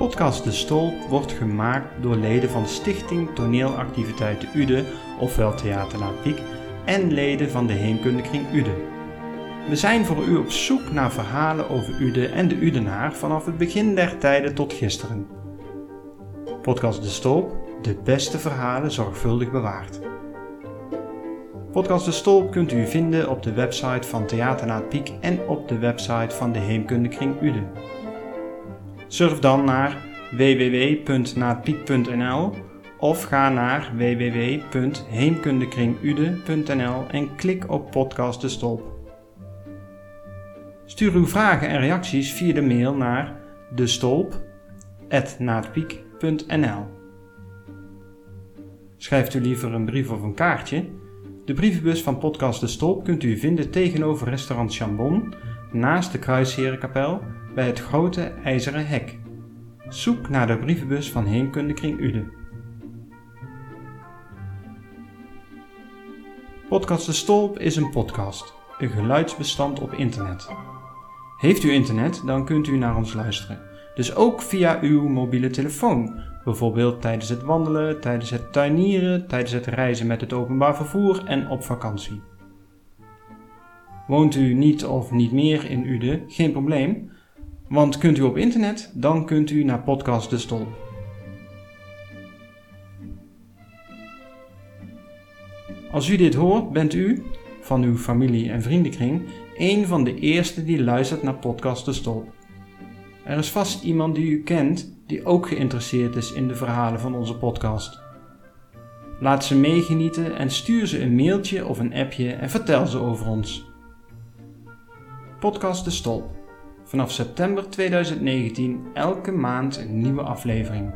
Podcast De Stolp wordt gemaakt door leden van Stichting Toneelactiviteiten Ude, ofwel Theater Piek, en leden van de Heemkundekring Ude. We zijn voor u op zoek naar verhalen over Ude en de Udenaar vanaf het begin der tijden tot gisteren. Podcast De Stolp, de beste verhalen zorgvuldig bewaard. Podcast De Stolp kunt u vinden op de website van Theater Piek en op de website van de Heemkundekring Ude. Surf dan naar www.naatpiek.nl of ga naar www.heemkundekringude.nl en klik op podcast De Stolp. Stuur uw vragen en reacties via de mail naar destolp.naatpiek.nl Schrijft u liever een brief of een kaartje? De brievenbus van podcast De Stolp kunt u vinden tegenover restaurant Chambon, naast de Kruisherenkapel, bij het grote ijzeren hek. Zoek naar de brievenbus van Heemkundekring Ude. Podcast De Stolp is een podcast, een geluidsbestand op internet. Heeft u internet, dan kunt u naar ons luisteren. Dus ook via uw mobiele telefoon, bijvoorbeeld tijdens het wandelen, tijdens het tuinieren, tijdens het reizen met het openbaar vervoer en op vakantie. Woont u niet of niet meer in Ude? Geen probleem. Want kunt u op internet, dan kunt u naar Podcast De Stolp. Als u dit hoort, bent u, van uw familie en vriendenkring, een van de eerste die luistert naar Podcast De Stolp. Er is vast iemand die u kent die ook geïnteresseerd is in de verhalen van onze podcast. Laat ze meegenieten en stuur ze een mailtje of een appje en vertel ze over ons. Podcast De Stolp. Vanaf september 2019 elke maand een nieuwe aflevering.